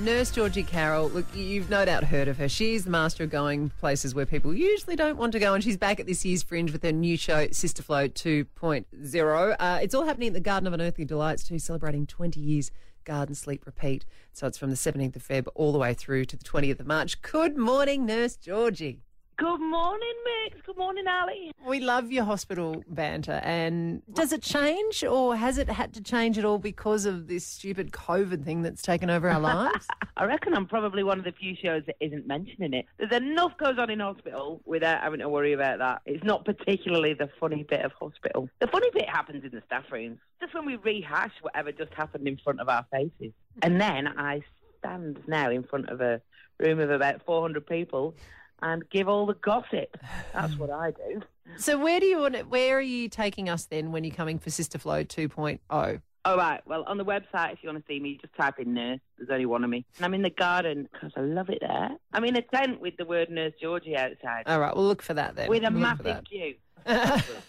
Nurse Georgie Carroll, look, you've no doubt heard of her. She's the master of going places where people usually don't want to go, and she's back at this year's Fringe with her new show, Sister Flow 2.0. Uh, it's all happening at the Garden of Unearthly Delights, too, celebrating 20 years Garden Sleep Repeat. So it's from the 17th of Feb all the way through to the 20th of March. Good morning, Nurse Georgie. Good morning, Mix. Good morning, Ali. We love your hospital banter. And does it change or has it had to change at all because of this stupid COVID thing that's taken over our lives? I reckon I'm probably one of the few shows that isn't mentioning it. There's enough goes on in hospital without having to worry about that. It's not particularly the funny bit of hospital. The funny bit happens in the staff rooms, just when we rehash whatever just happened in front of our faces. And then I stand now in front of a room of about 400 people and give all the gossip. That's what I do. so where do you want it, where are you taking us then when you're coming for Sister Flow 2.0? All right. Well, on the website, if you want to see me, just type in nurse. There's only one of me. And I'm in the garden because I love it there. I'm in a tent with the word Nurse Georgie outside All right, we'll look for that then. with a We'll look massive queue.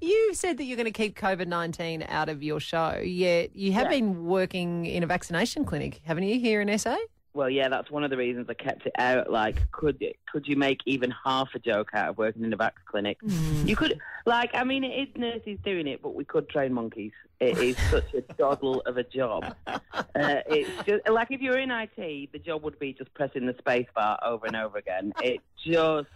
You said that you're going to keep COVID 19 out of your show, yet you have Yeah. been working in a vaccination clinic, haven't you, here in SA? Well, yeah, that's one of the reasons I kept it out. Like, could could you make even half a joke out of working in a vax clinic? You could, like, I mean, it is nurses doing it, but we could train monkeys. It is such a doddle of a job. Uh, it's just like if you're in IT, the job would be just pressing the space bar over and over again. It just.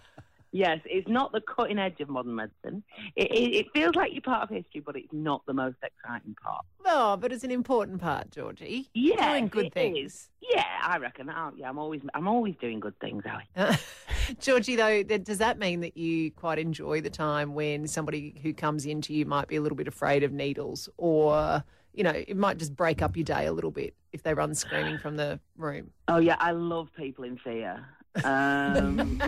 Yes, it's not the cutting edge of modern medicine. It, it, it feels like you're part of history, but it's not the most exciting part. Oh, but it's an important part, Georgie. Yeah, Doing good it things. is. Yeah, I reckon. Oh, yeah, I'm always, I'm always doing good things, Ali. Georgie, though, th- does that mean that you quite enjoy the time when somebody who comes into you might be a little bit afraid of needles or, you know, it might just break up your day a little bit if they run screaming from the room? Oh yeah, I love people in fear. Um,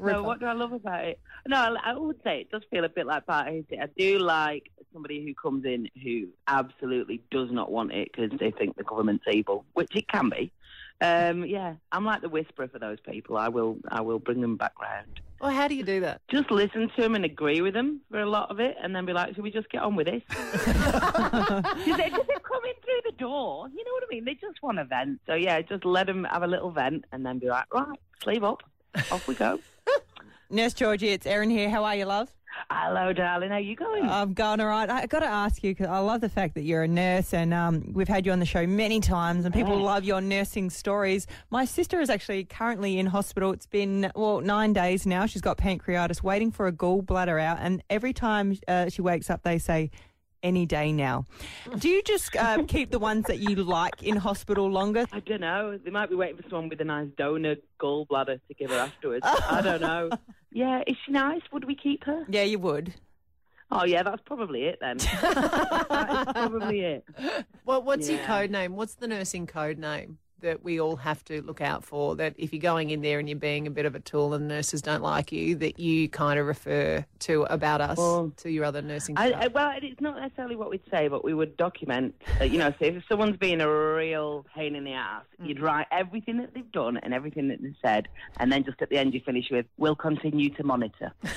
no, what do I love about it? No, I, I would say it does feel a bit like part of. I do like somebody who comes in who absolutely does not want it because they think the government's evil, which it can be. Um, yeah, I'm like the whisperer for those people. I will, I will bring them back round. Well, how do you do that? Just listen to them and agree with them for a lot of it, and then be like, "Should we just get on with this?" Because they, 'cause they're coming through the door. You know what I mean? They just want a vent. So yeah, just let them have a little vent, and then be like, "Right, sleeve up, off we go." Nurse Georgie, it's Erin here. How are you, love? Hello, darling. How are you going? I'm going all right. I've got to ask you because I love the fact that you're a nurse, and um, we've had you on the show many times, and people love your nursing stories. My sister is actually currently in hospital. It's been well nine days now. She's got pancreatitis, waiting for a gallbladder out, and every time uh, she wakes up, they say. Any day now. Do you just uh, keep the ones that you like in hospital longer? I don't know. They might be waiting for someone with a nice donor gallbladder to give her afterwards. I don't know. Yeah, is she nice? Would we keep her? Yeah, you would. Oh yeah, that's probably it then. that is probably it. Well, what's your Yeah. code name? What's the nursing code name that we all have to look out for? That if you're going in there and you're being a bit of a tool and nurses don't like you, that you kind of refer to about us Well, to your other nursing I, staff. I, well, it's not necessarily what we'd say, but we would document. Uh, you know, so if someone's being a real pain in the ass, you'd write everything that they've done and everything that they've said, and then just at the end you finish with, "We'll continue to monitor." it's,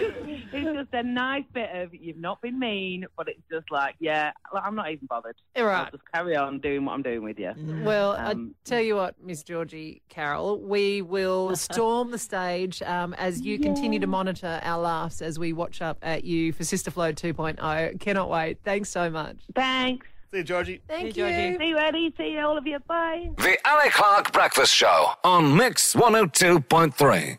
just, it's just a nice bit of you've not been mean, but it's just like, yeah, I'm not even bothered. Right. I'll just carry on doing what I'm doing with you. Well, Um, I tell you what, Miss Georgie Carroll, we will storm the stage um, as you continue to monitor our laughs as we watch up at you for Sister Flow 2.0. Cannot wait. Thanks so much. Thanks. See you, Georgie. Thank Hey, Georgie. you. See you, Eddie. See you, all of you. Bye. The Ali Clark Breakfast Show on Mix 102.3.